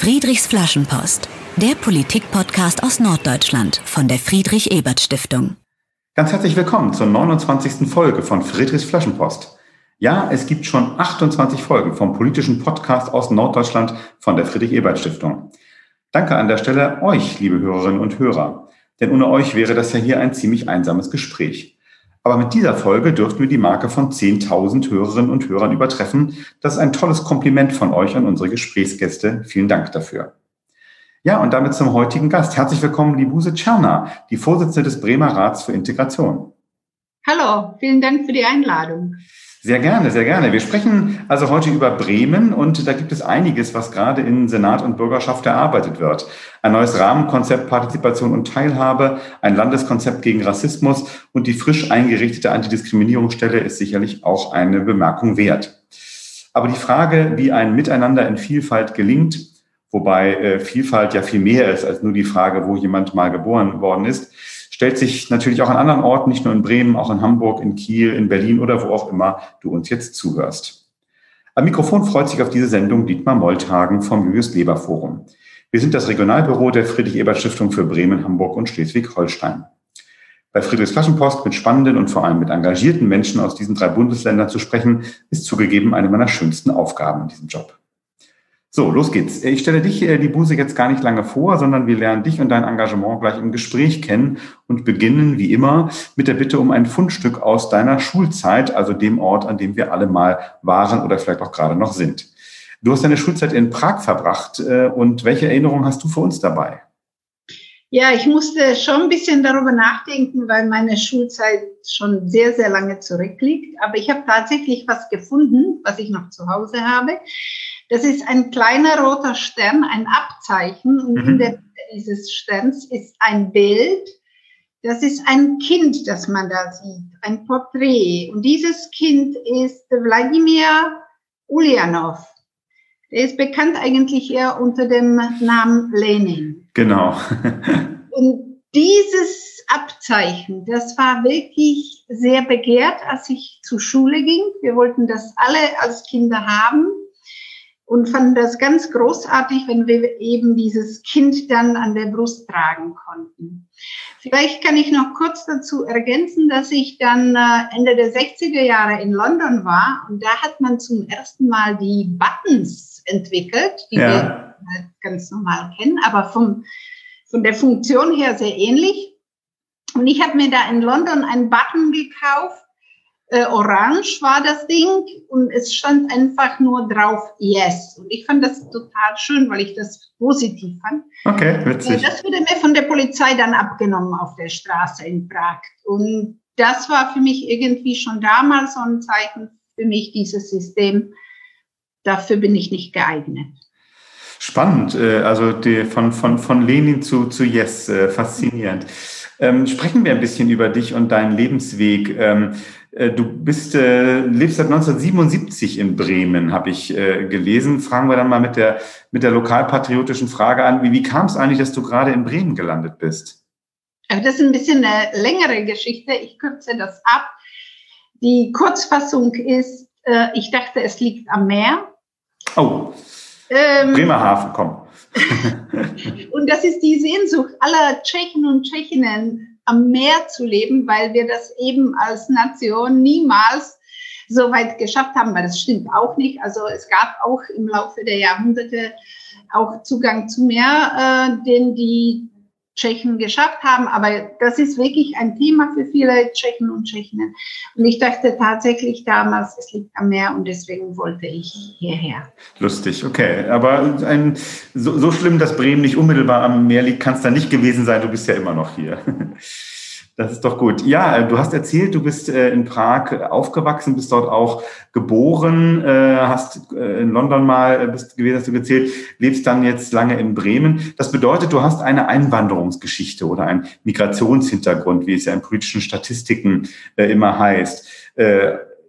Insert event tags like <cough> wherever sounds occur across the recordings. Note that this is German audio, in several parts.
Friedrichs Flaschenpost, der Politik-Podcast aus Norddeutschland von der Friedrich-Ebert-Stiftung. Ganz herzlich willkommen zur 29. Folge von Friedrichs Flaschenpost. Ja, es gibt schon 28 Folgen vom politischen Podcast aus Norddeutschland von der Friedrich-Ebert-Stiftung. Danke an der Stelle euch, liebe Hörerinnen und Hörer. Denn ohne euch wäre das ja hier ein ziemlich einsames Gespräch. Aber mit dieser Folge dürften wir die Marke von 10.000 Hörerinnen und Hörern übertreffen. Das ist ein tolles Kompliment von euch an unsere Gesprächsgäste. Vielen Dank dafür. Ja, und damit zum heutigen Gast. Herzlich willkommen, Libuse Czerna, die Vorsitzende des Bremer Rats für Integration. Hallo, vielen Dank für die Einladung. Sehr gerne, sehr gerne. Wir sprechen also heute über Bremen und da gibt es einiges, was gerade in Senat und Bürgerschaft erarbeitet wird. Ein neues Rahmenkonzept Partizipation und Teilhabe, ein Landeskonzept gegen Rassismus und die frisch eingerichtete Antidiskriminierungsstelle ist sicherlich auch eine Bemerkung wert. Aber die Frage, wie ein Miteinander in Vielfalt gelingt, wobei äh, Vielfalt ja viel mehr ist als nur die Frage, wo jemand mal geboren worden ist, stellt sich natürlich auch an anderen Orten, nicht nur in Bremen, auch in Hamburg, in Kiel, in Berlin oder wo auch immer du uns jetzt zuhörst. Am Mikrofon freut sich auf diese Sendung Dietmar Molthagen vom Julius Leber Forum. Wir sind das Regionalbüro der Friedrich-Ebert-Stiftung für Bremen, Hamburg und Schleswig-Holstein. Bei Friedrichs Flaschenpost mit spannenden und vor allem mit engagierten Menschen aus diesen drei Bundesländern zu sprechen, ist zugegeben eine meiner schönsten Aufgaben in diesem Job. So, los geht's. Ich stelle dich, äh, die Buse, jetzt gar nicht lange vor, sondern wir lernen dich und dein Engagement gleich im Gespräch kennen und beginnen, wie immer, mit der Bitte um ein Fundstück aus deiner Schulzeit, also dem Ort, an dem wir alle mal waren oder vielleicht auch gerade noch sind. Du hast deine Schulzeit in Prag verbracht äh, und welche Erinnerungen hast du für uns dabei? Ja, ich musste schon ein bisschen darüber nachdenken, weil meine Schulzeit schon sehr, sehr lange zurückliegt. Aber ich habe tatsächlich was gefunden, was ich noch zu Hause habe. Das ist ein kleiner roter Stern, ein Abzeichen. Und mhm. in der Mitte dieses Sterns ist ein Bild. Das ist ein Kind, das man da sieht, ein Porträt. Und dieses Kind ist Wladimir Ulyanov. Der ist bekannt eigentlich eher unter dem Namen Lenin. Genau. <laughs> Und dieses Abzeichen, das war wirklich sehr begehrt, als ich zur Schule ging. Wir wollten das alle als Kinder haben und fanden das ganz großartig, wenn wir eben dieses Kind dann an der Brust tragen konnten. Vielleicht kann ich noch kurz dazu ergänzen, dass ich dann äh, Ende der 60er Jahre in London war und da hat man zum ersten Mal die Buttons entwickelt, die ja. wir ganz normal kennen, aber vom, von der Funktion her sehr ähnlich. Und ich habe mir da in London einen Button gekauft, äh, orange war das Ding und es stand einfach nur drauf Yes. Und ich fand das total schön, weil ich das positiv fand. Okay, witzig. Äh, das wurde mir von der Polizei dann abgenommen auf der Straße in Prag. Und das war für mich irgendwie schon damals so ein Zeichen für mich, dieses System. Dafür bin ich nicht geeignet. Spannend, äh, also die, von, von, von Lenin zu, zu Yes, äh, faszinierend. Ähm, sprechen wir ein bisschen über dich und deinen Lebensweg. Ähm, äh, du bist, äh, lebst seit 1977 in Bremen, habe ich äh, gelesen. Fragen wir dann mal mit der, mit der lokalpatriotischen Frage an. Wie, wie kam es eigentlich, dass du gerade in Bremen gelandet bist? Das ist ein bisschen eine längere Geschichte. Ich kürze das ab. Die Kurzfassung ist, äh, ich dachte, es liegt am Meer. Oh, ähm, Bremerhaven, komm. <laughs> und das ist die Sehnsucht aller Tschechen und Tschechinnen, am Meer zu leben, weil wir das eben als Nation niemals so weit geschafft haben, weil das stimmt auch nicht. Also es gab auch im Laufe der Jahrhunderte auch Zugang zu Meer, äh, den die Tschechen geschafft haben. Aber das ist wirklich ein Thema für viele Tschechen und Tschechinnen. Und ich dachte tatsächlich damals, es liegt am Meer und deswegen wollte ich hierher. Lustig, okay. Aber ein, so, so schlimm, dass Bremen nicht unmittelbar am Meer liegt, kann es da nicht gewesen sein. Du bist ja immer noch hier. <laughs> Das ist doch gut. Ja, äh, du hast erzählt, du bist äh, in Prag aufgewachsen, bist dort auch geboren, äh, hast in London mal bist gewesen, hast du gezählt, lebst dann jetzt lange in Bremen. Das bedeutet, du hast eine Einwanderungsgeschichte oder einen Migrationshintergrund, wie es ja in politischen Statistiken immer heißt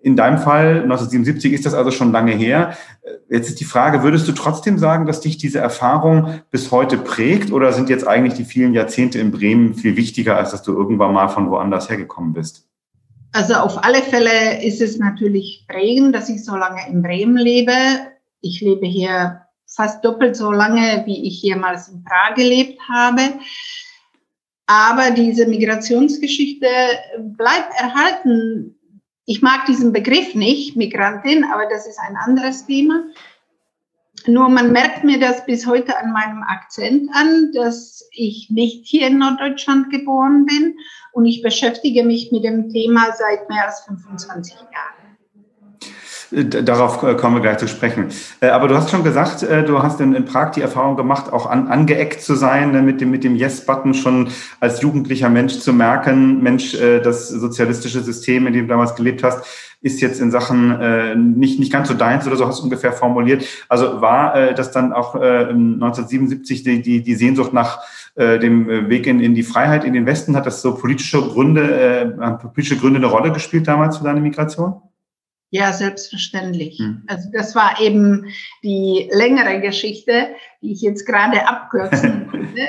in deinem Fall, 1977 ist das also schon lange her. Jetzt ist die Frage, würdest du trotzdem sagen, dass dich diese Erfahrung bis heute prägt oder sind jetzt eigentlich die vielen Jahrzehnte in Bremen viel wichtiger, als dass du irgendwann mal von woanders hergekommen bist? Also auf alle Fälle ist es natürlich prägend, dass ich so lange in Bremen lebe. Ich lebe hier fast doppelt so lange, wie ich jemals in Prag gelebt habe. Aber diese Migrationsgeschichte bleibt erhalten. Ich mag diesen Begriff nicht, Migrantin, aber das ist ein anderes Thema. Nur man merkt mir das bis heute an meinem Akzent an, dass ich nicht hier in Norddeutschland geboren bin und ich beschäftige mich mit dem Thema seit mehr als 25 Jahren. Äh, darauf äh, kommen wir gleich zu sprechen. Äh, aber du hast schon gesagt, du hast in, Prag die Erfahrung gemacht, auch an, angeeckt zu sein, ne, mit dem, mit dem Yes-Button schon als jugendlicher Mensch zu merken, Mensch, das sozialistische System, in dem du damals gelebt hast, ist jetzt in Sachen nicht, nicht ganz so deins oder so, hast du ungefähr formuliert. Also war das dann auch äh, 1977 die, die, die Sehnsucht nach dem Weg in, in die Freiheit in den Westen? Hat das so politische Gründe, politische Gründe eine Rolle gespielt damals für deine Migration? Ja, selbstverständlich. Hm. Also das war eben die längere Geschichte, die ich jetzt gerade abkürzen <laughs> konnte.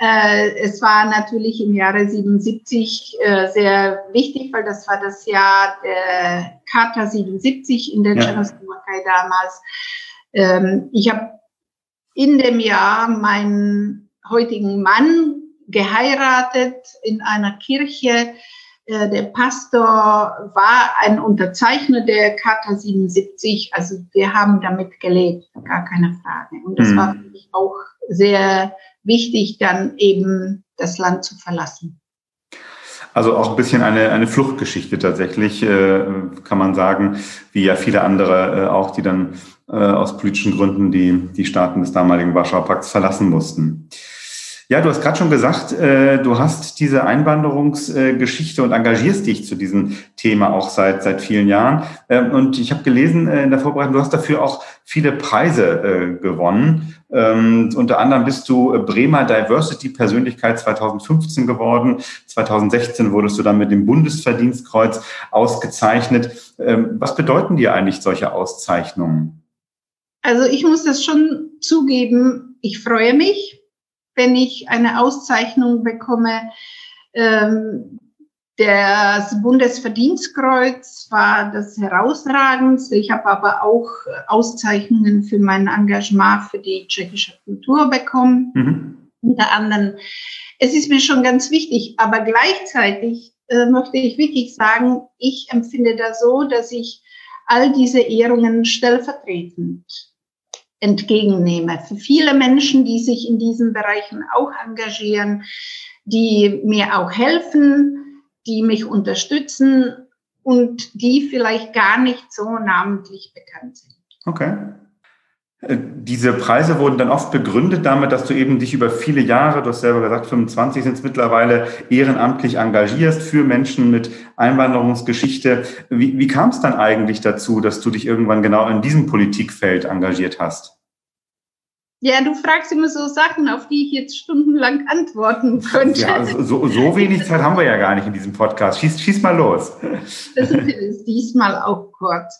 Äh, es war natürlich im Jahre 77 äh, sehr wichtig, weil das war das Jahr der Charta 77 in der ja. Tschechoslowakei damals. Ähm, ich habe in dem Jahr meinen heutigen Mann geheiratet in einer Kirche, äh, der Pastor war ein Unterzeichner der Charta 77, also wir haben damit gelebt, gar keine Frage. Und das mhm. war für mich auch sehr wichtig, dann eben das Land zu verlassen. Also auch ein bisschen eine, eine Fluchtgeschichte tatsächlich, äh, kann man sagen, wie ja viele andere äh, auch, die dann äh, aus politischen Gründen die, die Staaten des damaligen Warschauer Pakts verlassen mussten. Ja, du hast gerade schon gesagt, äh, du hast diese Einwanderungsgeschichte und engagierst dich zu diesem Thema auch seit seit vielen Jahren. Ähm, und ich habe gelesen äh, in der Vorbereitung, du hast dafür auch viele Preise äh, gewonnen. Ähm, unter anderem bist du Bremer Diversity Persönlichkeit 2015 geworden. 2016 wurdest du dann mit dem Bundesverdienstkreuz ausgezeichnet. Ähm, was bedeuten dir eigentlich solche Auszeichnungen? Also ich muss das schon zugeben, ich freue mich wenn ich eine Auszeichnung bekomme. Ähm, das Bundesverdienstkreuz war das herausragendste. Ich habe aber auch Auszeichnungen für mein Engagement für die tschechische Kultur bekommen. Mhm. Unter anderem. Es ist mir schon ganz wichtig, aber gleichzeitig äh, möchte ich wirklich sagen, ich empfinde das so, dass ich all diese Ehrungen stellvertretend entgegennehme. Für viele Menschen, die sich in diesen Bereichen auch engagieren, die mir auch helfen, die mich unterstützen und die vielleicht gar nicht so namentlich bekannt sind. Okay. Äh, diese Preise wurden dann oft begründet damit, dass du eben dich über viele Jahre, du hast selber gesagt, 25 sind es mittlerweile, ehrenamtlich engagierst für Menschen mit Einwanderungsgeschichte. Wie, wie kam es dann eigentlich dazu, dass du dich irgendwann genau in diesem Politikfeld engagiert hast? Ja, du fragst immer so Sachen, auf die ich jetzt stundenlang antworten könnte. Ja, so, so wenig Zeit haben wir ja gar nicht in diesem Podcast. Schieß, schieß mal los. Das ist diesmal auch kurz.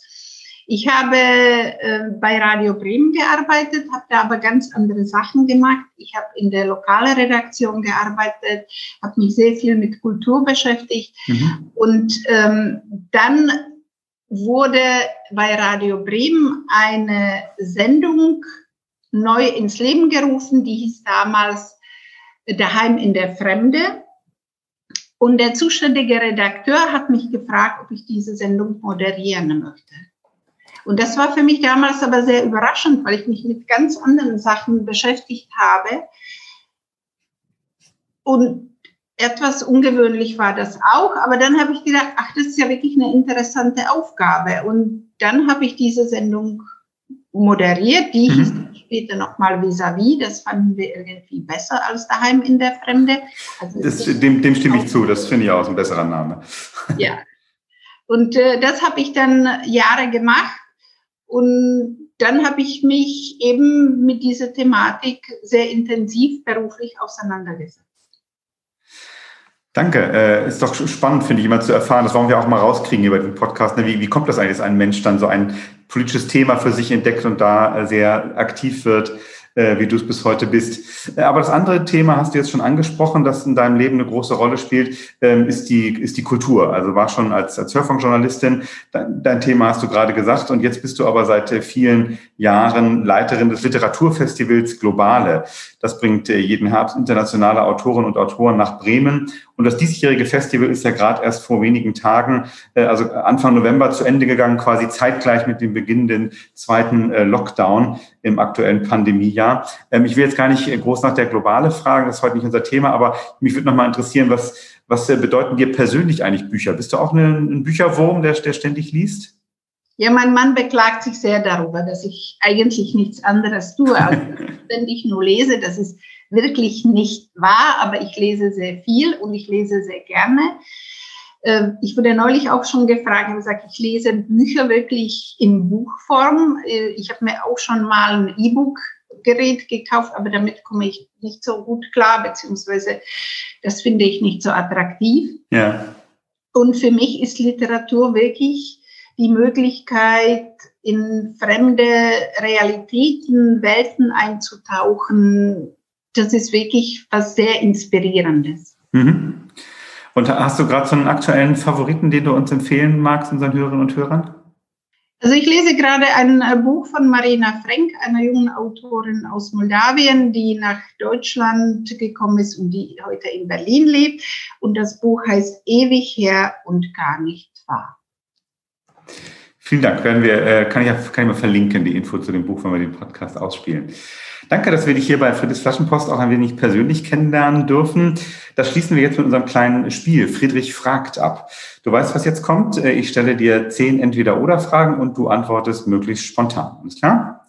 Ich habe äh, bei Radio Bremen gearbeitet, habe da aber ganz andere Sachen gemacht. Ich habe in der lokalen Redaktion gearbeitet, habe mich sehr viel mit Kultur beschäftigt. Mhm. Und ähm, dann wurde bei Radio Bremen eine Sendung neu ins Leben gerufen. Die hieß damals Daheim in der Fremde. Und der zuständige Redakteur hat mich gefragt, ob ich diese Sendung moderieren möchte. Und das war für mich damals aber sehr überraschend, weil ich mich mit ganz anderen Sachen beschäftigt habe. Und etwas ungewöhnlich war das auch, aber dann habe ich gedacht, ach, das ist ja wirklich eine interessante Aufgabe. Und dann habe ich diese Sendung moderiert, die mhm. hieß später nochmal vis-à-vis. Das fanden wir irgendwie besser als daheim in der Fremde. Also das, dem, dem stimme ich zu, das finde ich auch ein besserer Name. <laughs> Ja. Und äh, das habe ich dann Jahre gemacht. Und dann habe ich mich eben mit dieser Thematik sehr intensiv beruflich auseinandergesetzt. Danke. Äh, ist doch spannend, finde ich, immer zu erfahren. Das wollen wir auch mal rauskriegen über den Podcast. Ne? Wie, wie kommt das eigentlich, dass ein Mensch dann so ein politisches Thema für sich entdeckt und da äh, sehr aktiv wird? äh, wie du es bis heute bist. Äh, aber das andere Thema hast du jetzt schon angesprochen, das in deinem Leben eine große Rolle spielt, ähm, ist die, ist die Kultur. Also war schon als, als Hörfunkjournalistin, dein, Thema hast du gerade gesagt und jetzt bist du aber seit vielen Jahren Leiterin des Literaturfestivals Globale. Das bringt äh, jeden Herbst internationale Autorinnen und Autoren nach Bremen. Und das diesjährige Festival ist ja gerade erst vor wenigen Tagen, äh, also Anfang November zu Ende gegangen, quasi zeitgleich mit dem Beginn den zweiten äh, Lockdown im aktuellen Pandemiejahr. Ähm, ich will jetzt gar nicht groß nach der Globale fragen, das ist heute nicht unser Thema, aber mich würde noch mal interessieren, was, was bedeuten dir persönlich eigentlich Bücher? Bist du auch ein Bücherwurm, der, der ständig liest? Ja, mein Mann beklagt sich sehr darüber, dass ich eigentlich nichts anderes tue, <laughs> als ständig nur lese. Das ist wirklich nicht wahr, aber ich lese sehr viel und ich lese sehr gerne. Ähm, ich wurde neulich auch schon gefragt, ich gesagt, ich lese Bücher wirklich in Buchform. Äh, ich habe mir auch schon mal ein E-Book-Gerät gekauft, aber damit komme ich nicht so gut klar, beziehungsweise das finde ich nicht so attraktiv. Ja. Und für mich ist Literatur wirklich die Möglichkeit, in fremde Realitäten, Welten einzutauchen. Das ist wirklich was sehr Inspirierendes. Mhm. Und hast du gerade so einen aktuellen Favoriten, den du uns empfehlen magst, unseren Hörerinnen und Hörern? Also ich lese gerade ein äh, Buch von Marina Frenk, einer jungen Autorin aus Moldawien, die nach Deutschland gekommen ist und die heute in Berlin lebt. Und das Buch heißt Ewig her und gar nicht wahr. Vielen Dank. Werden wir, äh, kann, ich, kann ich mal verlinken, die Info zu dem Buch, wenn wir den Podcast ausspielen. Danke, dass wir dich hier bei Friedrichs Flaschenpost auch ein wenig persönlich kennenlernen dürfen. Das schließen wir jetzt mit unserem kleinen Spiel. Friedrich fragt ab. Du weißt, was jetzt kommt. Äh, ich stelle dir zehn Entweder-Oder-Fragen und du antwortest möglichst spontan. Alles klar?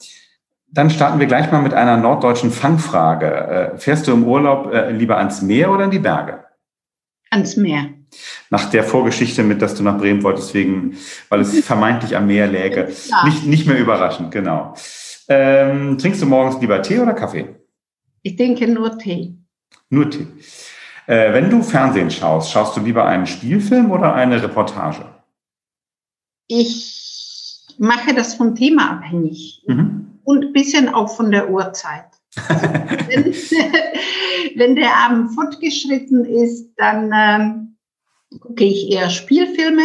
Dann starten wir gleich mal mit einer norddeutschen Fangfrage. Äh, fährst du im Urlaub lieber ans Meer oder in die Berge? Ans Meer nach der Vorgeschichte mit, dass du nach Bremen wolltest, wegen, weil es <laughs> vermeintlich am Meer läge. Ja. Nicht, nicht mehr überraschend, genau. Ähm, trinkst du morgens lieber Tee oder Kaffee? Ich denke nur Tee. Nur Tee. Äh, wenn du Fernsehen schaust, schaust du lieber einen Spielfilm oder eine Reportage? Ich mache das vom Thema abhängig mhm. und ein bisschen auch von der Uhrzeit. <laughs> wenn, <laughs> wenn, der Abend fortgeschritten ist, dann ähm, gucke ich eher Spielfilme.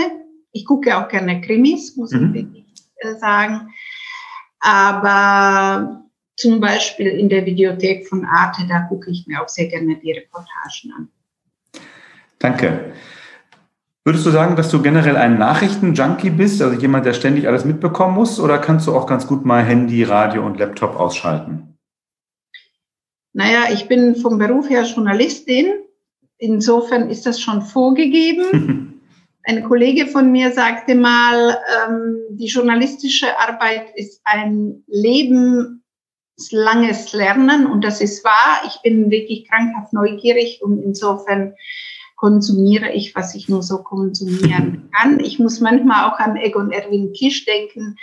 Ich gucke auch gerne Krimis, muss mhm. ich wirklich äh, sagen. Aber zum Beispiel in der Videothek von Arte, da gucke ich mir auch sehr gerne die Reportagen an. Danke. Würdest du sagen, dass du generell ein Nachrichtenjunkie bist, also jemand, der ständig alles mitbekommen muss, oder kannst du auch ganz gut mal Handy, Radio und Laptop ausschalten? Naja, ich bin vom Beruf her Journalistin insofern ist das schon vorgegeben. <laughs> Ein Kollege von mir sagte mal, ähm, die journalistische Arbeit ist ein lebenslanges Lernen und das ist wahr. Ich bin wirklich krankhaft neugierig und insofern konsumiere ich, was ich nur so konsumieren <laughs> kann. Ich muss manchmal auch an Egon Erwin Kisch denken,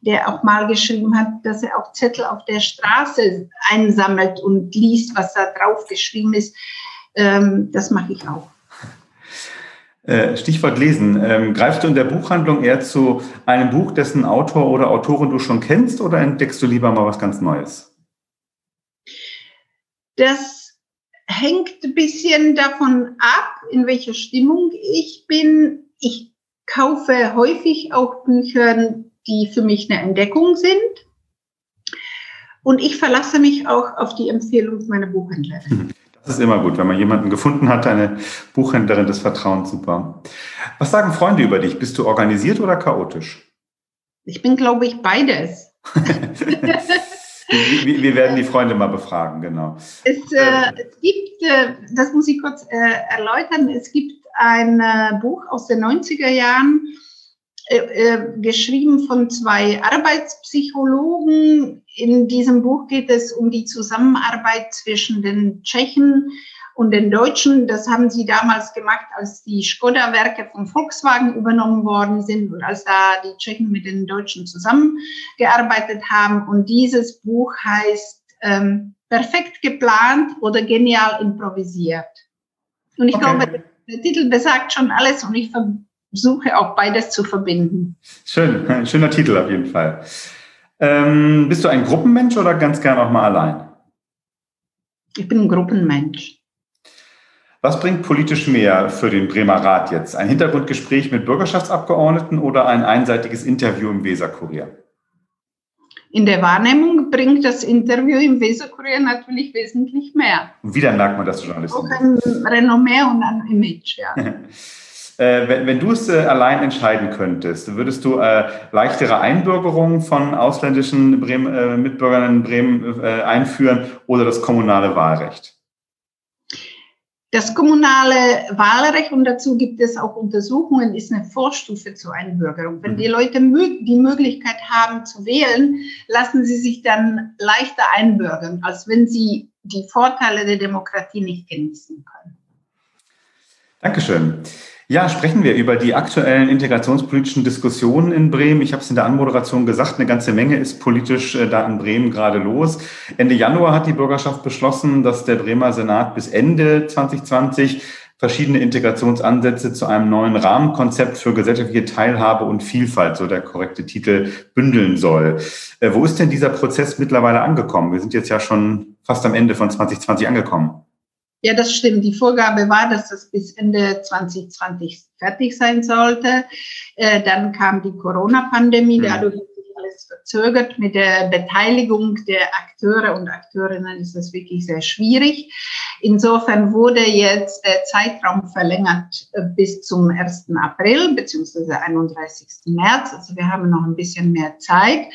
der auch mal geschrieben hat, dass er auch Zettel auf der Straße einsammelt und liest, was da drauf geschrieben ist. Ähm, das mache ich auch. Äh, Stichwort Lesen. Ähm, greifst du in der Buchhandlung eher zu einem Buch, dessen Autor oder Autorin du schon kennst, oder entdeckst du lieber mal was ganz Neues? Das hängt ein bisschen davon ab, in welcher Stimmung ich bin. Ich kaufe häufig auch Bücher, die für mich eine Entdeckung sind. Und ich verlasse mich auch auf die Empfehlung meiner Buchhändlerin. Das ist immer gut, wenn man jemanden gefunden hat, eine Buchhändlerin des Vertrauens, super. Was sagen Freunde über dich? Bist du organisiert oder chaotisch? Ich bin, glaube ich, beides. <laughs> wir, wir, werden die Freunde mal befragen, genau. Es, äh, es gibt, äh, das muss ich kurz äh, erläutern, es gibt ein äh, Buch aus den 90er Jahren, äh, geschrieben von zwei Arbeitspsychologen. In diesem Buch geht es um die Zusammenarbeit zwischen den Tschechen und den Deutschen. Das haben sie damals gemacht, als die Skoda-Werke von Volkswagen übernommen worden sind und als da die Tschechen mit den Deutschen zusammengearbeitet haben. Und dieses Buch heißt ähm, Perfekt geplant oder genial improvisiert. Und ich okay. glaube, der Titel besagt schon alles und ich versuche auch beides zu verbinden. Schön, ein schöner Titel auf jeden Fall. Ähm, bist du ein Gruppenmensch oder ganz gern auch mal allein? Ich bin ein Gruppenmensch. Was bringt politisch mehr für den Bremer Rat jetzt? Ein Hintergrundgespräch mit Bürgerschaftsabgeordneten oder ein einseitiges Interview im Weserkurier? In der Wahrnehmung bringt das Interview im Weserkurier natürlich wesentlich mehr. Und wieder merkt man das Journalistin. Auch ein Renommee und ein Image, ja. <laughs> Äh, wenn, wenn, du es äh, allein entscheiden könntest, würdest du äh, leichtere Einbürgerungen von ausländischen Bremen, äh, Mitbürgern in Bremen äh, einführen oder das kommunale Wahlrecht? Das kommunale Wahlrecht, und dazu gibt es auch Untersuchungen, ist eine Vorstufe zur Einbürgerung. Wenn die mhm. Leute die Möglichkeit haben zu wählen, lassen sie sich dann leichter einbürgern, als wenn sie die Vorteile der Demokratie nicht genießen können. Dankeschön. Ja, sprechen wir über die aktuellen integrationspolitischen Diskussionen in Bremen. Ich habe es in der Anmoderation gesagt, eine ganze Menge ist politisch äh, da in Bremen gerade los. Ende Januar hat die Bürgerschaft beschlossen, dass der Bremer Senat bis Ende 2020 verschiedene Integrationsansätze zu einem neuen Rahmenkonzept für gesellschaftliche Teilhabe und Vielfalt, so der korrekte Titel, bündeln soll. Äh, wo ist denn dieser Prozess mittlerweile angekommen? Wir sind jetzt ja schon fast am Ende von 2020 angekommen. Ja, das stimmt. Die Vorgabe war, dass das bis Ende 2020 fertig sein sollte. Äh, dann kam die Corona-Pandemie, mhm. dadurch hat sich alles verzögert. Mit der Beteiligung der Akteure und Akteurinnen ist das wirklich sehr schwierig. Insofern wurde jetzt der Zeitraum verlängert äh, bis zum 1. April beziehungsweise 31. März. Also wir haben noch ein bisschen mehr Zeit,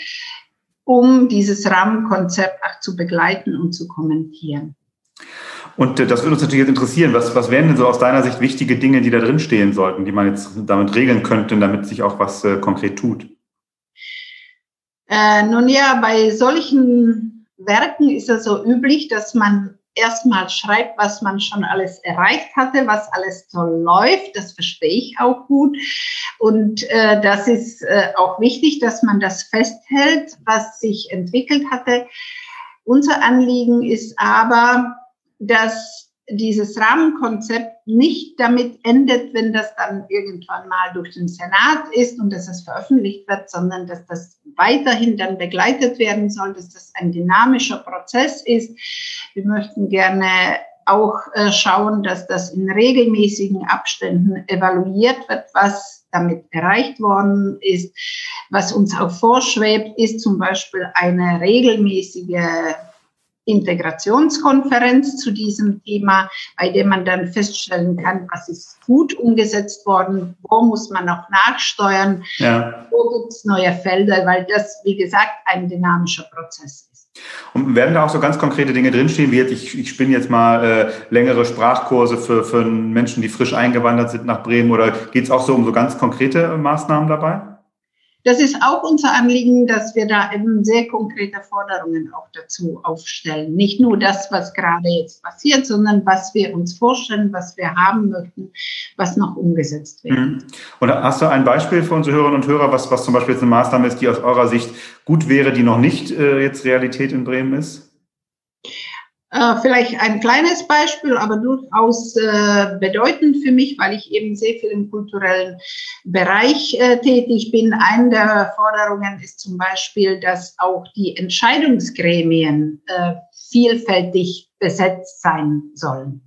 um dieses Rahmenkonzept auch zu begleiten und zu kommentieren. Und äh, das würde uns natürlich jetzt interessieren. Was, was wären denn so aus deiner Sicht wichtige Dinge, die da drin stehen sollten, die man jetzt damit regeln könnte, damit sich auch was äh, konkret tut? Äh, nun ja, bei solchen Werken ist es so üblich, dass man erstmal schreibt, was man schon alles erreicht hatte, was alles toll läuft. Das verstehe ich auch gut. Und äh, das ist äh, auch wichtig, dass man das festhält, was sich entwickelt hatte. Unser Anliegen ist aber, dass dieses Rahmenkonzept nicht damit endet, wenn das dann irgendwann mal durch den Senat ist und dass es veröffentlicht wird, sondern dass das weiterhin dann begleitet werden soll, dass das ein dynamischer Prozess ist. Wir möchten gerne auch äh, schauen, dass das in regelmäßigen Abständen evaluiert wird, was damit erreicht worden ist. Was uns auch vorschwebt, ist zum Beispiel eine regelmäßige Integrationskonferenz zu diesem Thema, bei dem man dann feststellen kann, was ist gut umgesetzt worden, wo muss man noch nachsteuern, ja. wo gibt es neue Felder, weil das, wie gesagt, ein dynamischer Prozess ist. Und werden da auch so ganz konkrete Dinge drinstehen, wie jetzt, ich, ich spinne jetzt mal äh, längere Sprachkurse für, für Menschen, die frisch eingewandert sind nach Bremen, oder geht es auch so um so ganz konkrete Maßnahmen dabei? Das ist auch unser Anliegen, dass wir da eben sehr konkrete Forderungen auch dazu aufstellen. Nicht nur das, was gerade jetzt passiert, sondern was wir uns vorstellen, was wir haben möchten, was noch umgesetzt wird. Mhm. Und hast du ein Beispiel für unsere Hörerinnen und Hörer, was, was zum Beispiel jetzt eine Maßnahme ist, die aus eurer Sicht gut wäre, die noch nicht äh, jetzt Realität in Bremen ist? Äh, vielleicht ein kleines Beispiel, aber durchaus äh, bedeutend für mich, weil ich eben sehr viel im kulturellen Bereich äh, tätig bin. Eine der Forderungen ist zum Beispiel, dass auch die Entscheidungsgremien äh, vielfältig besetzt sein sollen.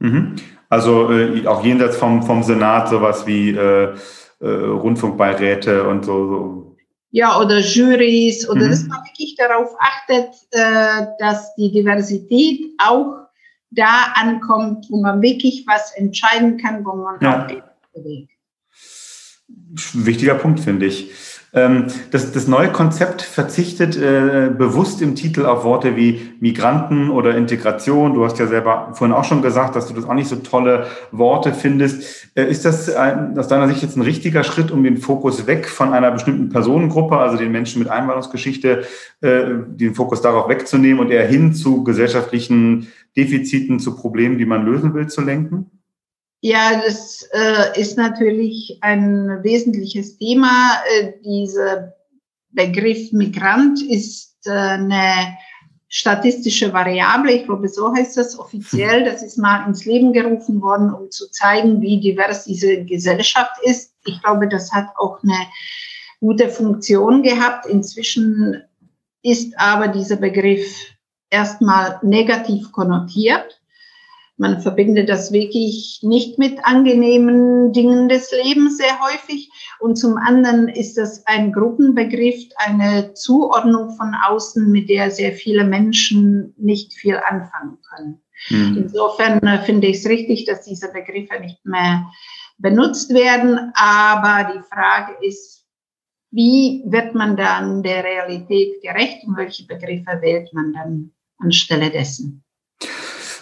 Mhm. Also äh, auch jenseits vom, vom Senat sowas wie Rundfunkbeiräte und so, so ja, oder Juries, oder mhm. dass man wirklich darauf achtet, äh, dass die Diversität auch da ankommt, wo man wirklich was entscheiden kann, wo man ja. auch bewegt. Wichtiger Punkt, finde ich. Ähm, das, das neue Konzept verzichtet äh, bewusst im Titel auf Worte wie Migranten oder Integration. Du hast ja selber vorhin auch schon gesagt, dass du das auch nicht so tolle Worte findest. Äh, ist das ein, aus deiner Sicht jetzt ein richtiger Schritt, um den Fokus weg von einer bestimmten Personengruppe, also den Menschen mit Einwanderungsgeschichte, äh, den Fokus darauf wegzunehmen und eher hin zu gesellschaftlichen Defiziten, zu Problemen, die man lösen will, zu lenken? Ja, das äh, ist natürlich ein wesentliches Thema. Äh, dieser Begriff Migrant ist äh, eine statistische Variable. Ich glaube, so heißt das offiziell. Das ist mal ins Leben gerufen worden, um zu zeigen, wie divers diese Gesellschaft ist. Ich glaube, das hat auch eine gute Funktion gehabt. Inzwischen ist aber dieser Begriff erstmal negativ konnotiert. Man verbindet das wirklich nicht mit angenehmen Dingen des Lebens sehr häufig. Und zum anderen ist das ein Gruppenbegriff, eine Zuordnung von außen, mit der sehr viele Menschen nicht viel anfangen können. Mhm. Insofern äh, finde ich es richtig, dass diese Begriffe nicht mehr benutzt werden. Aber die Frage ist, wie wird man dann der Realität gerecht und welche Begriffe wählt man dann anstelle dessen?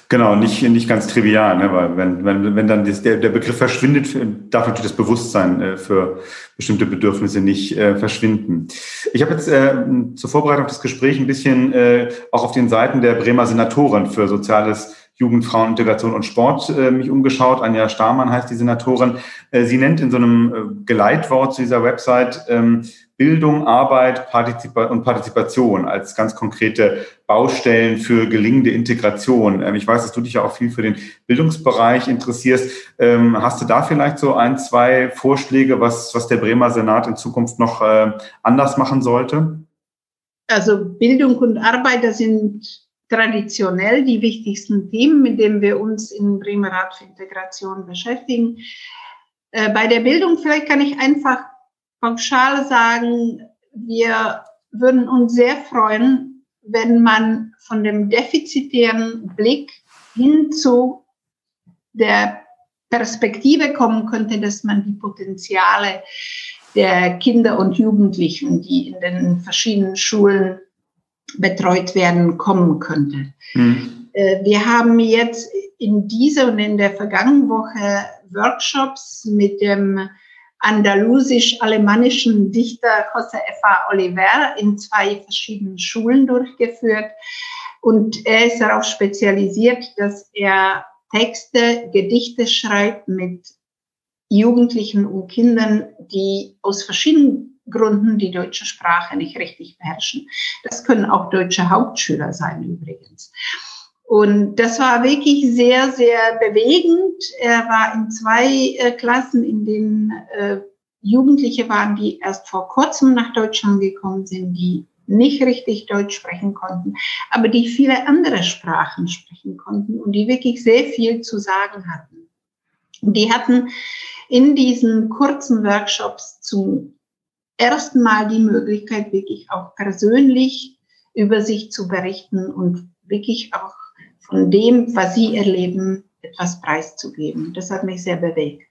Genau, nicht, nicht ganz trivial, ne? weil wenn, wenn, wenn dann das, der, der Begriff verschwindet, darf natürlich das Bewusstsein äh, für bestimmte Bedürfnisse nicht äh, verschwinden. Ich habe jetzt äh, zur Vorbereitung des Gesprächs ein bisschen äh, auch auf den Seiten der Bremer Senatorin für Soziales Jugend, Frauen, Integration und Sport äh, mich umgeschaut. Anja Starmann heißt die Senatorin. Äh, sie nennt in so einem äh, Geleitwort zu dieser Website ähm, Bildung, Arbeit Partizipa und Partizipation als ganz konkrete Baustellen für gelingende Integration. Ähm, ich weiß, dass du dich ja auch viel für den Bildungsbereich interessierst. Ähm, hast du da vielleicht so ein, zwei Vorschläge, was, was der Bremer Senat in Zukunft noch äh, anders machen sollte? Also Bildung und Arbeit, das sind traditionell die wichtigsten Themen, mit denen wir uns im Bremer Rat für Integration beschäftigen. Äh, bei der Bildung vielleicht kann ich einfach pauschal sagen, wir würden uns sehr freuen, wenn man von dem defizitären Blick hin zu der Perspektive kommen könnte, dass man die Potenziale der Kinder und Jugendlichen, die in den verschiedenen Schulen betreut werden, kommen könnte. Mhm. Wir haben jetzt in dieser und in der vergangenen Woche Workshops mit dem andalusisch-alemannischen Dichter José F.A. Oliver in zwei verschiedenen Schulen durchgeführt. Und er ist darauf spezialisiert, dass er Texte, Gedichte schreibt mit Jugendlichen und Kindern, die aus verschiedenen Gründen die deutsche Sprache nicht richtig beherrschen. Das können auch deutsche Hauptschüler sein übrigens. Und das war wirklich sehr, sehr bewegend. Er war in zwei äh, Klassen, in denen äh, Jugendliche waren, die erst vor kurzem nach Deutschland gekommen sind, die nicht richtig Deutsch sprechen konnten, aber die viele andere Sprachen sprechen konnten und die wirklich sehr viel zu sagen hatten. Die hatten in diesen kurzen Workshops zum ersten Mal die Möglichkeit, wirklich auch persönlich über sich zu berichten und wirklich auch von dem, was sie erleben, etwas preiszugeben. Das hat mich sehr bewegt.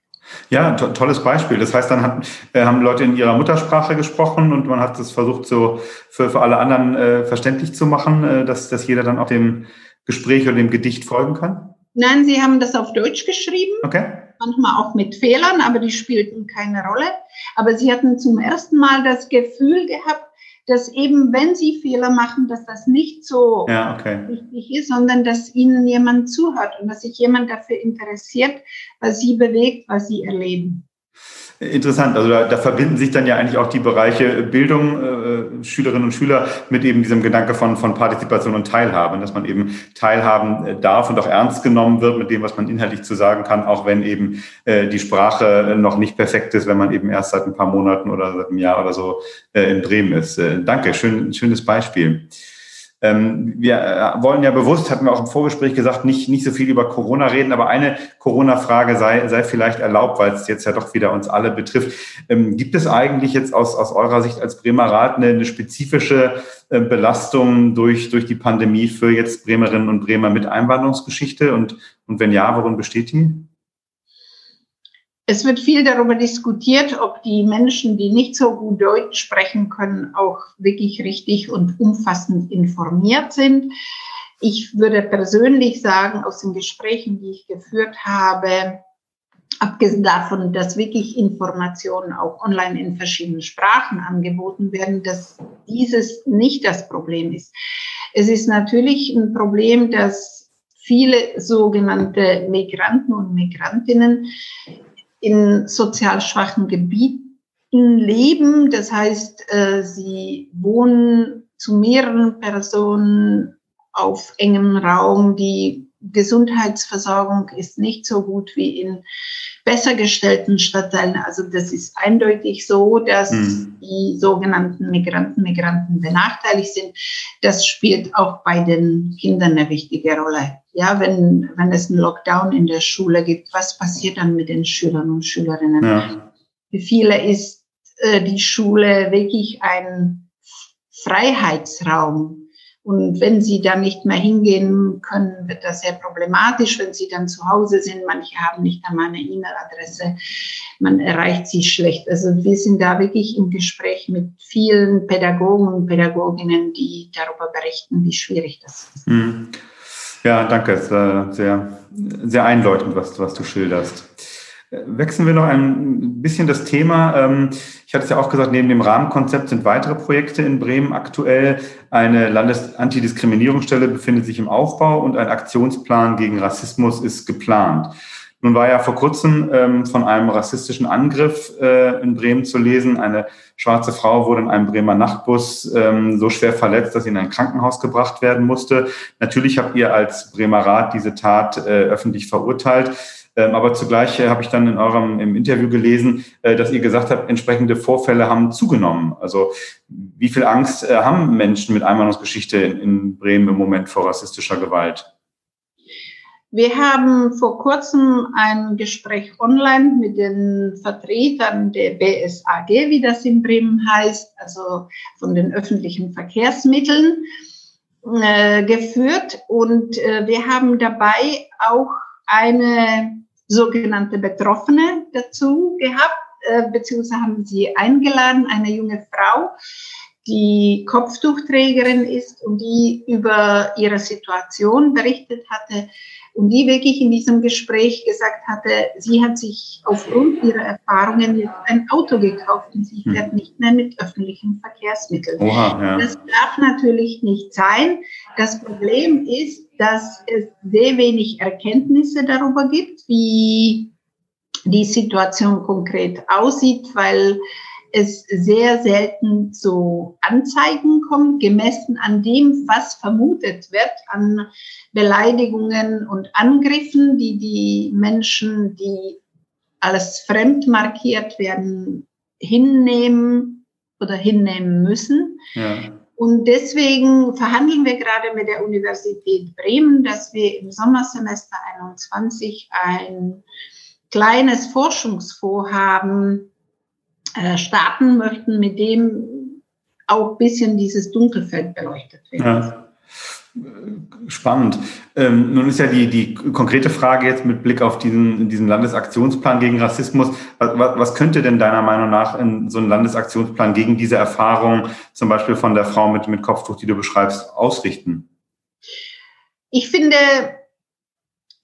Ja, to tolles Beispiel. Das heißt, dann hat, äh, haben Leute in ihrer Muttersprache gesprochen und man hat es versucht, so für, für alle anderen äh, verständlich zu machen, äh, dass, dass jeder dann auch dem Gespräch oder dem Gedicht folgen kann? Nein, sie haben das auf Deutsch geschrieben. Okay manchmal auch mit Fehlern, aber die spielten keine Rolle. Aber sie hatten zum ersten Mal das Gefühl gehabt, dass eben, wenn sie Fehler machen, dass das nicht so ja, okay. wichtig ist, sondern dass ihnen jemand zuhört und dass sich jemand dafür interessiert, was sie bewegt, was sie erleben. Interessant, also da, da, verbinden sich dann ja eigentlich auch die Bereiche Bildung, äh, Schülerinnen und Schüler mit eben diesem Gedanke von, von Partizipation und Teilhabe, dass man eben teilhaben äh, darf und auch ernst genommen wird mit dem, was man inhaltlich zu sagen kann, auch wenn eben äh, die Sprache noch nicht perfekt ist, wenn man eben erst seit ein paar Monaten oder seit einem Jahr oder so äh, in Bremen ist. Äh, danke, schön, schönes Beispiel. Ähm, wir äh, wollen ja bewusst, hatten wir auch im Vorgespräch gesagt, nicht, nicht so viel über Corona reden, aber eine Corona-Frage sei, sei vielleicht erlaubt, weil es jetzt ja doch wieder uns alle betrifft. Ähm, gibt es eigentlich jetzt aus, aus eurer Sicht als Bremer Rat eine, eine spezifische äh, Belastung durch, durch die Pandemie für jetzt Bremerinnen und Bremer mit Einwanderungsgeschichte? Und, und wenn ja, worin besteht die? Es wird viel darüber diskutiert, ob die Menschen, die nicht so gut Deutsch sprechen können, auch wirklich richtig und umfassend informiert sind. Ich würde persönlich sagen, aus den Gesprächen, die ich geführt habe, abgesehen davon, dass wirklich Informationen auch online in verschiedenen Sprachen angeboten werden, dass dieses nicht das Problem ist. Es ist natürlich ein Problem, dass viele sogenannte Migranten und Migrantinnen in sozial schwachen Gebieten leben. Das heißt, äh, sie wohnen zu mehreren Personen auf engem Raum, die Gesundheitsversorgung ist nicht so gut wie in besser gestellten Stadtteilen. Also das ist eindeutig so, dass mhm. die sogenannten Migranten, Migranten benachteiligt sind. Das spielt auch bei den Kindern eine wichtige Rolle. Ja, wenn, wenn es einen Lockdown in der Schule gibt, was passiert dann mit den Schülern und Schülerinnen? Ja. Für viele ist äh, die Schule wirklich ein Freiheitsraum und wenn sie dann nicht mehr hingehen können, wird das sehr problematisch, wenn sie dann zu Hause sind. Manche haben nicht einmal eine E-Mail-Adresse. Man erreicht sie schlecht. Also wir sind da wirklich im Gespräch mit vielen Pädagogen und Pädagoginnen, die darüber berichten, wie schwierig das ist. Mhm. Ja, danke. Es war sehr, sehr einleuchtend, was, was du schilderst. Wechseln wir noch ein bisschen das Thema. Ähm, ich hatte es ja auch gesagt, neben dem Rahmenkonzept sind weitere Projekte in Bremen aktuell. Eine Landesantidiskriminierungsstelle befindet sich im Aufbau und ein Aktionsplan gegen Rassismus ist geplant. Nun war ja vor kurzem ähm, von einem rassistischen Angriff äh, in Bremen zu lesen. Eine schwarze Frau wurde in einem Bremer Nachtbus ähm, so schwer verletzt, dass sie in ein Krankenhaus gebracht werden musste. Natürlich habt ihr als Bremer Rat diese Tat äh, öffentlich verurteilt. Ähm, aber zugleich äh, habe ich dann in eurem im Interview gelesen, äh, dass ihr gesagt habt, entsprechende Vorfälle haben zugenommen. Also wie viel Angst äh, haben Menschen mit Einwanderungsgeschichte in, Bremen im Moment vor rassistischer Gewalt? Wir haben vor kurzem ein Gespräch online mit den Vertretern der BSAG, wie das in Bremen heißt, also von den öffentlichen Verkehrsmitteln, geführt. Und wir haben dabei auch eine sogenannte Betroffene dazu gehabt, äh, beziehungsweise haben sie eingeladen, eine junge Frau, die Kopftuchträgerin ist und die über ihre Situation berichtet hatte und die wirklich in diesem Gespräch gesagt hatte, sie hat sich aufgrund ihrer Erfahrungen jetzt ein Auto gekauft und sie hm. fährt nicht mehr mit öffentlichen Verkehrsmitteln. Oha, ja. Das darf natürlich nicht sein. Das Problem ist, dass es sehr wenig Erkenntnisse darüber gibt, wie die Situation konkret aussieht, weil es sehr selten zu Anzeigen kommt, gemessen an dem, was vermutet wird, an Beleidigungen und Angriffen, die die Menschen, die als fremd markiert werden, hinnehmen oder hinnehmen müssen. Ja. Und deswegen verhandeln wir gerade mit der Universität Bremen, dass wir im Sommersemester 21 ein kleines Forschungsvorhaben äh, starten möchten, mit dem auch ein bisschen dieses Dunkelfeld beleuchtet wird. Ja. Spannend. Ähm, nun ist ja die, die konkrete Frage jetzt mit Blick auf diesen, diesen Landesaktionsplan gegen Rassismus. Was, was könnte denn deiner Meinung nach in so ein Landesaktionsplan gegen diese Erfahrung, zum Beispiel von der Frau mit, mit Kopftuch, die du beschreibst, ausrichten? Ich finde,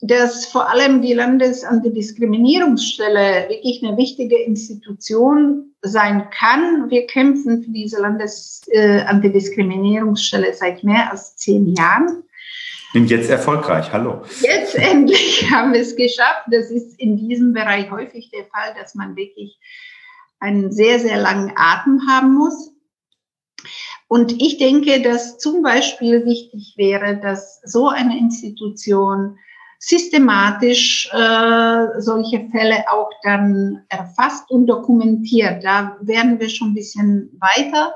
dass vor allem die Landesantidiskriminierungsstelle wirklich eine wichtige Institution sein kann. Wir kämpfen für diese Landesantidiskriminierungsstelle seit mehr als zehn Jahren. Und jetzt erfolgreich, hallo. Jetzt endlich <laughs> haben wir es geschafft. Das ist in diesem Bereich häufig der Fall, dass man wirklich einen sehr, sehr langen Atem haben muss. Und ich denke, dass zum Beispiel wichtig wäre, dass so eine Institution systematisch äh, solche Fälle auch dann erfasst und dokumentiert. Da werden wir schon ein bisschen weiter.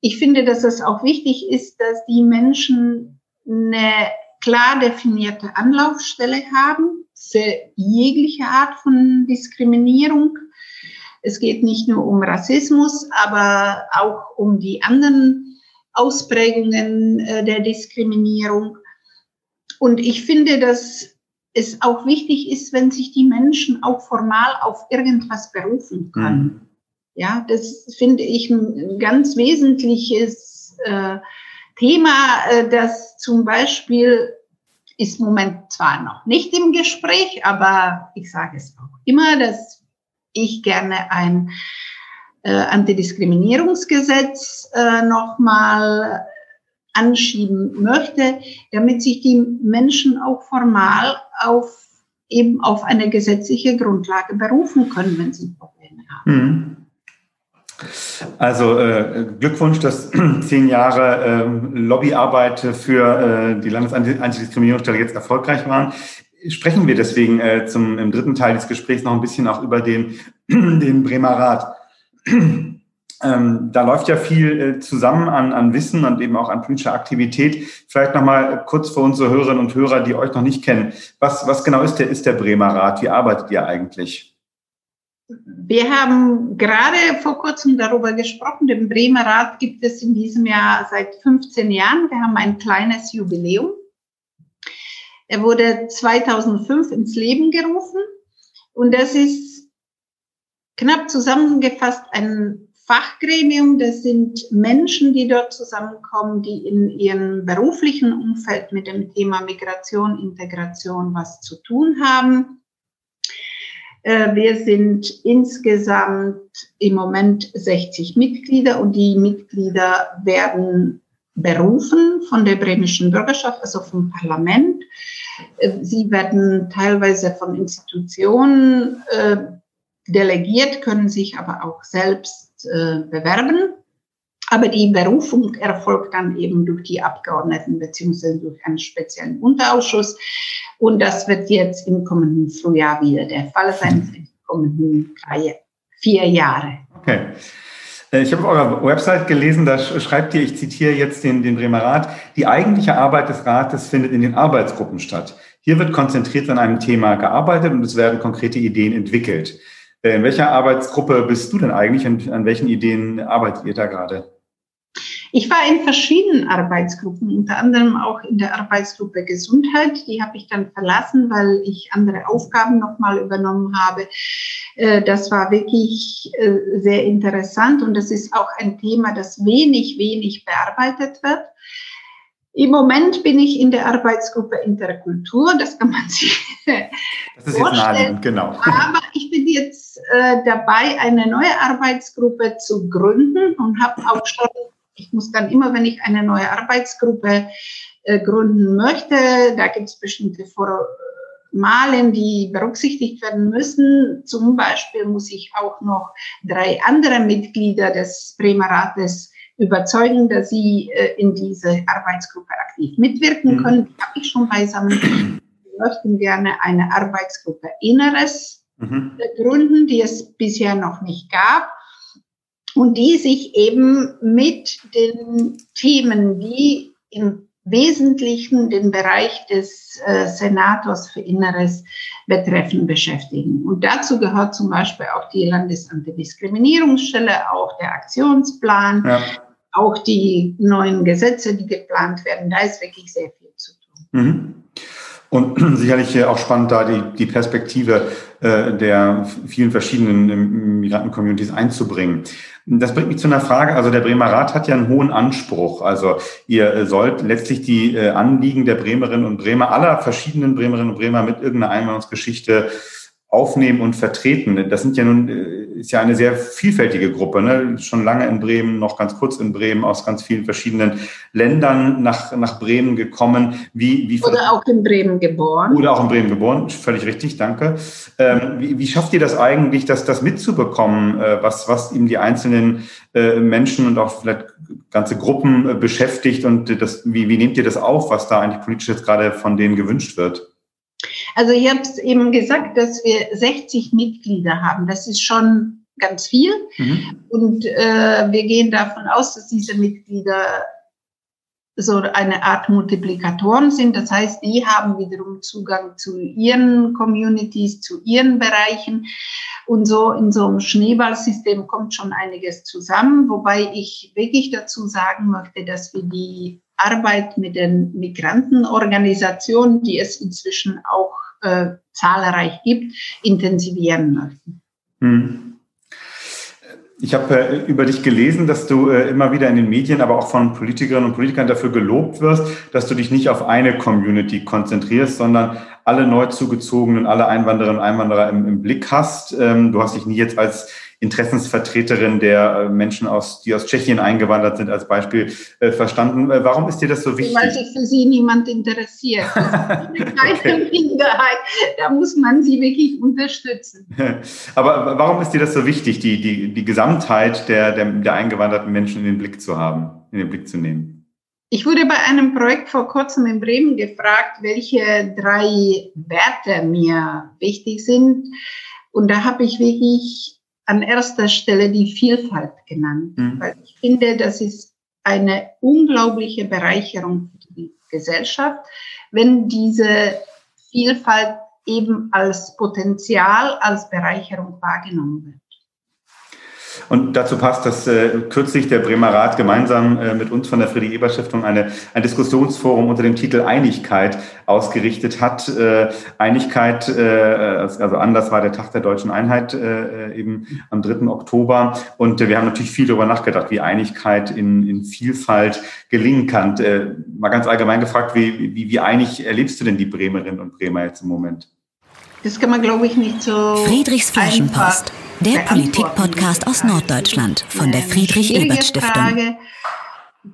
Ich finde, dass es auch wichtig ist, dass die Menschen eine klar definierte Anlaufstelle haben für jegliche Art von Diskriminierung. Es geht nicht nur um Rassismus, aber auch um die anderen Ausprägungen äh, der Diskriminierung. Und ich finde, dass es auch wichtig ist, wenn sich die Menschen auch formal auf irgendwas berufen können. Mhm. Ja, das finde ich ein ganz wesentliches äh, Thema, äh, das zum Beispiel ist im Moment zwar noch nicht im Gespräch, aber ich sage es auch immer, dass ich gerne ein äh, Antidiskriminierungsgesetz äh, nochmal anschieben möchte, damit sich die Menschen auch formal auf eben auf eine gesetzliche Grundlage berufen können, wenn sie Probleme haben. Hm. Also äh, Glückwunsch, dass <clears throat> zehn Jahre äh, Lobbyarbeit für äh, die Landesantidiskriminierungsstelle jetzt erfolgreich waren. Sprechen wir deswegen äh, zum, im dritten Teil des Gesprächs noch ein bisschen auch über den, <clears throat> den Bremer Rat. Ähm, da läuft ja viel äh, zusammen an, an Wissen und eben auch an politischer Aktivität. Vielleicht nochmal kurz für unsere Hörerinnen und Hörer, die euch noch nicht kennen. Was, was genau ist der, ist der Bremer Rat? Wie arbeitet ihr eigentlich? Wir haben gerade vor kurzem darüber gesprochen. Den Bremer Rat gibt es in diesem Jahr seit 15 Jahren. Wir haben ein kleines Jubiläum. Er wurde 2005 ins Leben gerufen und das ist knapp zusammengefasst ein Fachgremium. Das sind Menschen, die dort zusammenkommen, die in ihrem beruflichen Umfeld mit dem Thema Migration, Integration was zu tun haben äh, wir sind insgesamt im Moment 60 Mitglieder und die Mitglieder werden berufen von der bremischen Bürgerschaft, also vom Parlament. Äh, sie werden teilweise von Institutionen äh, delegiert, können sich aber auch selbst bewerben. Aber die Berufung erfolgt dann eben durch die Abgeordneten beziehungsweise durch einen speziellen Unterausschuss. Und das wird jetzt im kommenden Frühjahr wieder der Fall sein, für die kommenden drei, vier Jahre. Okay. Äh, ich habe auf eurer Website gelesen, da schreibt ihr, ich zitiere jetzt den, den Bremer Rat, die eigentliche Arbeit des Rates findet in den Arbeitsgruppen statt. Hier wird konzentriert an einem Thema gearbeitet und es werden konkrete Ideen entwickelt. Äh, in welcher Arbeitsgruppe bist du denn eigentlich und an welchen Ideen arbeitet ihr da gerade? Ich war in verschiedenen Arbeitsgruppen, unter anderem auch in der Arbeitsgruppe Gesundheit. Die habe ich dann verlassen, weil ich andere Aufgaben nochmal übernommen habe. Äh, das war wirklich äh, sehr interessant und das ist auch ein Thema, das wenig, wenig bearbeitet wird. Im Moment bin ich in der Arbeitsgruppe Interkultur, das kann man <laughs> sich das ist vorstellen. Jetzt genau. Aber ich bin jetzt äh, dabei, eine neue Arbeitsgruppe zu gründen und habe auch schon ich muss dann immer, wenn ich eine neue Arbeitsgruppe äh, gründen möchte, da gibt es bestimmte Formalen, die berücksichtigt werden müssen. Zum Beispiel muss ich auch noch drei andere Mitglieder des Bremer Rates überzeugen, dass sie äh, in diese Arbeitsgruppe aktiv mitwirken mhm. können. Die habe ich schon beisammen. Wir möchten gerne eine Arbeitsgruppe Inneres mhm. gründen, die es bisher noch nicht gab und die sich eben mit den Themen, die im Wesentlichen den Bereich des äh, Senators für Inneres betreffen, beschäftigen. Und dazu gehört zum Beispiel auch die Landesantidiskriminierungsstelle, auch der Aktionsplan, ja. Auch die neuen Gesetze, die geplant werden. Da ist wirklich sehr viel zu tun. Mhm. Und <clears throat> sicherlich auch spannend, da die, die Perspektive äh, der vielen verschiedenen ähm, Migranten-Communities einzubringen. Das bringt mich zu einer Frage. Also der Bremer Rat hat ja einen hohen Anspruch. Also ihr äh, sollt letztlich die äh, Anliegen der Bremerinnen und Bremer, aller verschiedenen Bremerinnen und Bremer mit irgendeiner Einwanderungsgeschichte aufnehmen und vertreten. Das sind ja nun, äh, ist ja eine sehr vielfältige Gruppe, ne? schon lange in Bremen, noch ganz kurz in Bremen, aus ganz vielen verschiedenen Ländern nach, nach Bremen gekommen. Wie, wie oder auch in Bremen geboren. Oder auch in Bremen geboren, völlig richtig, danke. Ähm, wie, wie schafft ihr das eigentlich, das, das mitzubekommen, äh, was, was eben die einzelnen äh, Menschen und auch vielleicht ganze Gruppen äh, beschäftigt und das, wie, wie nehmt ihr das auf, was da eigentlich politisch jetzt gerade von denen gewünscht wird? Also ich habe es eben gesagt, dass wir 60 Mitglieder haben. Das ist schon ganz viel. Mhm. Und äh, wir gehen davon aus, dass diese Mitglieder so eine Art Multiplikatoren sind. Das heißt, die haben wiederum Zugang zu ihren Communities, zu ihren Bereichen. Und so in so einem Schneeballsystem kommt schon einiges zusammen, wobei ich wirklich dazu sagen möchte, dass wir die Arbeit mit den Migrantenorganisationen, die es inzwischen auch äh, zahlreich gibt, intensivieren möchten. Hm. Ich habe äh, über dich gelesen, dass du äh, immer wieder in den Medien, aber auch von Politikerinnen und Politikern dafür gelobt wirst, dass du dich nicht auf eine Community konzentrierst, sondern alle neu zugezogenen, alle Einwanderinnen und Einwanderer im, im Blick hast. Ähm, du hast dich nie jetzt als Interessensvertreterin der Menschen aus, die aus Tschechien eingewandert sind, als Beispiel verstanden. Warum ist dir das so wichtig? Weil sich für Sie niemand interessiert. <laughs> Das ist eine <laughs> Minderheit. Da muss man sie wirklich unterstützen. <laughs> Aber warum ist dir das so wichtig, die, die, die Gesamtheit der, der, der eingewanderten Menschen in den Blick zu haben, in den Blick zu nehmen? Ich wurde bei einem Projekt vor kurzem in Bremen gefragt, welche drei Werte mir wichtig sind. Und da habe ich wirklich an erster Stelle die Vielfalt genannt, mhm. weil ich finde, das ist eine unglaubliche Bereicherung für die Gesellschaft, wenn diese Vielfalt eben als Potenzial, als Bereicherung wahrgenommen wird. Und dazu passt, dass äh, kürzlich der Bremer Rat gemeinsam äh, mit uns von der Friedrich-Ebert-Stiftung eine, ein Diskussionsforum unter dem Titel Einigkeit ausgerichtet hat. Äh, Einigkeit, äh, also anders war der Tag der deutschen Einheit äh, eben am 3. Oktober. Und äh, wir haben natürlich viel darüber nachgedacht, wie Einigkeit in, in Vielfalt gelingen kann. Äh, mal ganz allgemein gefragt, wie, wie, wie einig erlebst du denn die Bremerinnen und Bremer jetzt im Moment? Das kann man, glaube ich, nicht so. Friedrichs Flaschenpost, der Politik-Podcast aus Norddeutschland von der Friedrich-Ebert-Stiftung.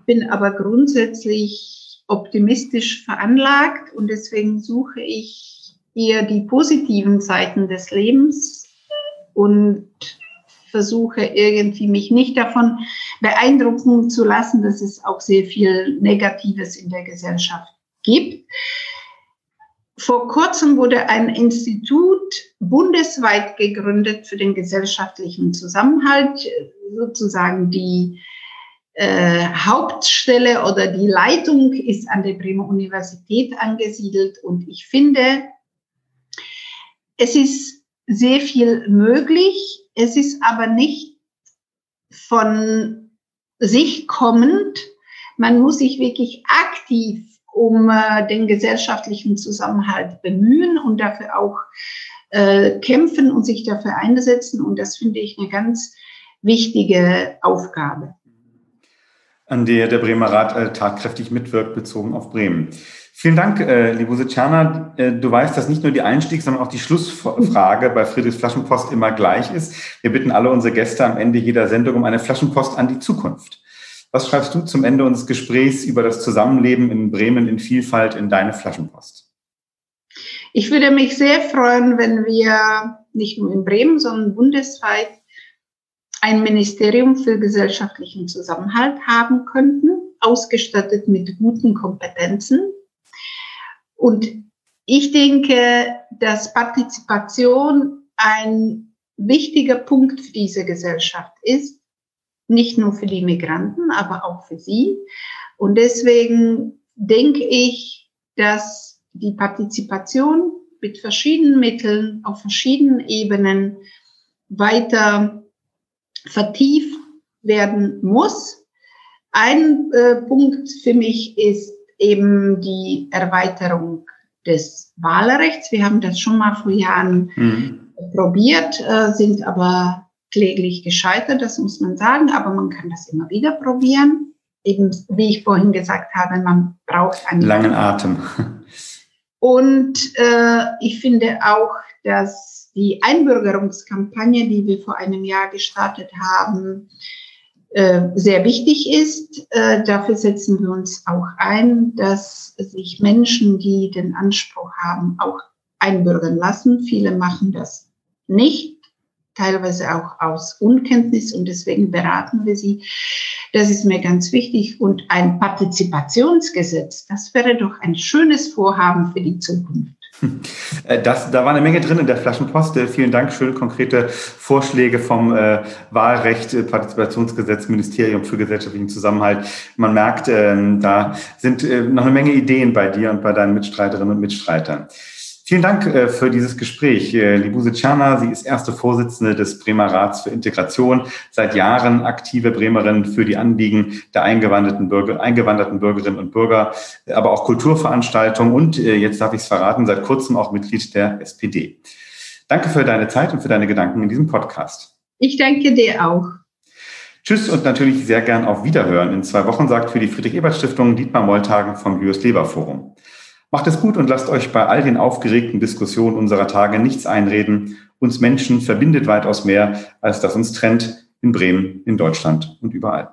Bin aber grundsätzlich optimistisch veranlagt und deswegen suche ich eher die positiven Seiten des Lebens und versuche irgendwie mich nicht davon beeindrucken zu lassen, dass es auch sehr viel Negatives in der Gesellschaft gibt. Vor kurzem wurde ein Institut bundesweit gegründet für den gesellschaftlichen Zusammenhalt, sozusagen die äh, Hauptstelle oder die Leitung ist an der Bremer Universität angesiedelt und ich finde, es ist sehr viel möglich, es ist aber nicht von sich kommend. Man muss sich wirklich aktiv um äh, den gesellschaftlichen Zusammenhalt bemühen und dafür auch äh, kämpfen und sich dafür einsetzen. Und das finde ich eine ganz wichtige Aufgabe. An der der Bremer Rat äh, tatkräftig mitwirkt, bezogen auf Bremen. Vielen Dank, äh, liebe Sitschana. Äh, du weißt, dass nicht nur die Einstiegs-, sondern auch die Schlussfrage bei Friedrichs Flaschenpost immer gleich ist. Wir bitten alle unsere Gäste am Ende jeder Sendung um eine Flaschenpost an die Zukunft. Was schreibst du zum Ende unseres Gesprächs über das Zusammenleben in Bremen in Vielfalt in deine Flaschenpost? Ich würde mich sehr freuen, wenn wir nicht nur in Bremen, sondern bundesweit ein Ministerium für gesellschaftlichen Zusammenhalt haben könnten, ausgestattet mit guten Kompetenzen. Und ich denke, dass Partizipation ein wichtiger Punkt für diese Gesellschaft ist nicht nur für die Migranten, aber auch für sie. Und deswegen denke ich, dass die Partizipation mit verschiedenen Mitteln auf verschiedenen Ebenen weiter vertieft werden muss. Ein äh, Punkt für mich ist eben die Erweiterung des Wahlrechts. Wir haben das schon mal vor Jahren mhm. probiert, äh, sind aber kläglich gescheitert, das muss man sagen, aber man kann das immer wieder probieren. Eben, wie ich vorhin gesagt habe, man braucht einen langen Atem. Und äh, ich finde auch, dass die Einbürgerungskampagne, die wir vor einem Jahr gestartet haben, äh, sehr wichtig ist. Äh, dafür setzen wir uns auch ein, dass sich Menschen, die den Anspruch haben, auch einbürgern lassen. Viele machen das nicht teilweise auch aus Unkenntnis und deswegen beraten wir sie. Das ist mir ganz wichtig. Und ein Partizipationsgesetz, das wäre doch ein schönes Vorhaben für die Zukunft. Äh, das, da war eine Menge drin in der Flaschenpost. Äh, vielen Dank, schön konkrete Vorschläge vom äh, Wahlrecht, äh, Partizipationsgesetz, Ministerium für gesellschaftlichen Zusammenhalt. Man merkt, äh, da sind noch eine Menge Ideen bei dir und bei deinen Mitstreiterinnen und Mitstreitern. Vielen Dank äh, für dieses Gespräch. Äh, Libuse Czerna, sie ist erste Vorsitzende des Bremer Rats für Integration, seit Jahren aktive Bremerin für die Anliegen der eingewanderten, Bürger, eingewanderten Bürgerinnen und Bürger, aber auch Kulturveranstaltungen und, äh, jetzt darf ich es verraten, seit kurzem auch Mitglied der SPD. Danke für deine Zeit und für deine Gedanken in diesem Podcast. Ich danke dir auch. Tschüss und natürlich sehr gern auf Wiederhören. In zwei Wochen sagt für die Friedrich-Ebert-Stiftung Dietmar Molltagen vom Jürs Leber Forum. Macht es gut und lasst euch bei all den aufgeregten Diskussionen unserer Tage nichts einreden. Uns Menschen verbindet weitaus mehr, als das uns trennt in Bremen, in Deutschland und überall.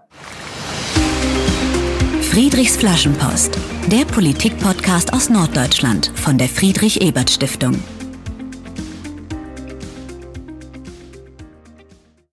Friedrichs Flaschenpost, der Politik-Podcast aus Norddeutschland von der Friedrich-Ebert-Stiftung.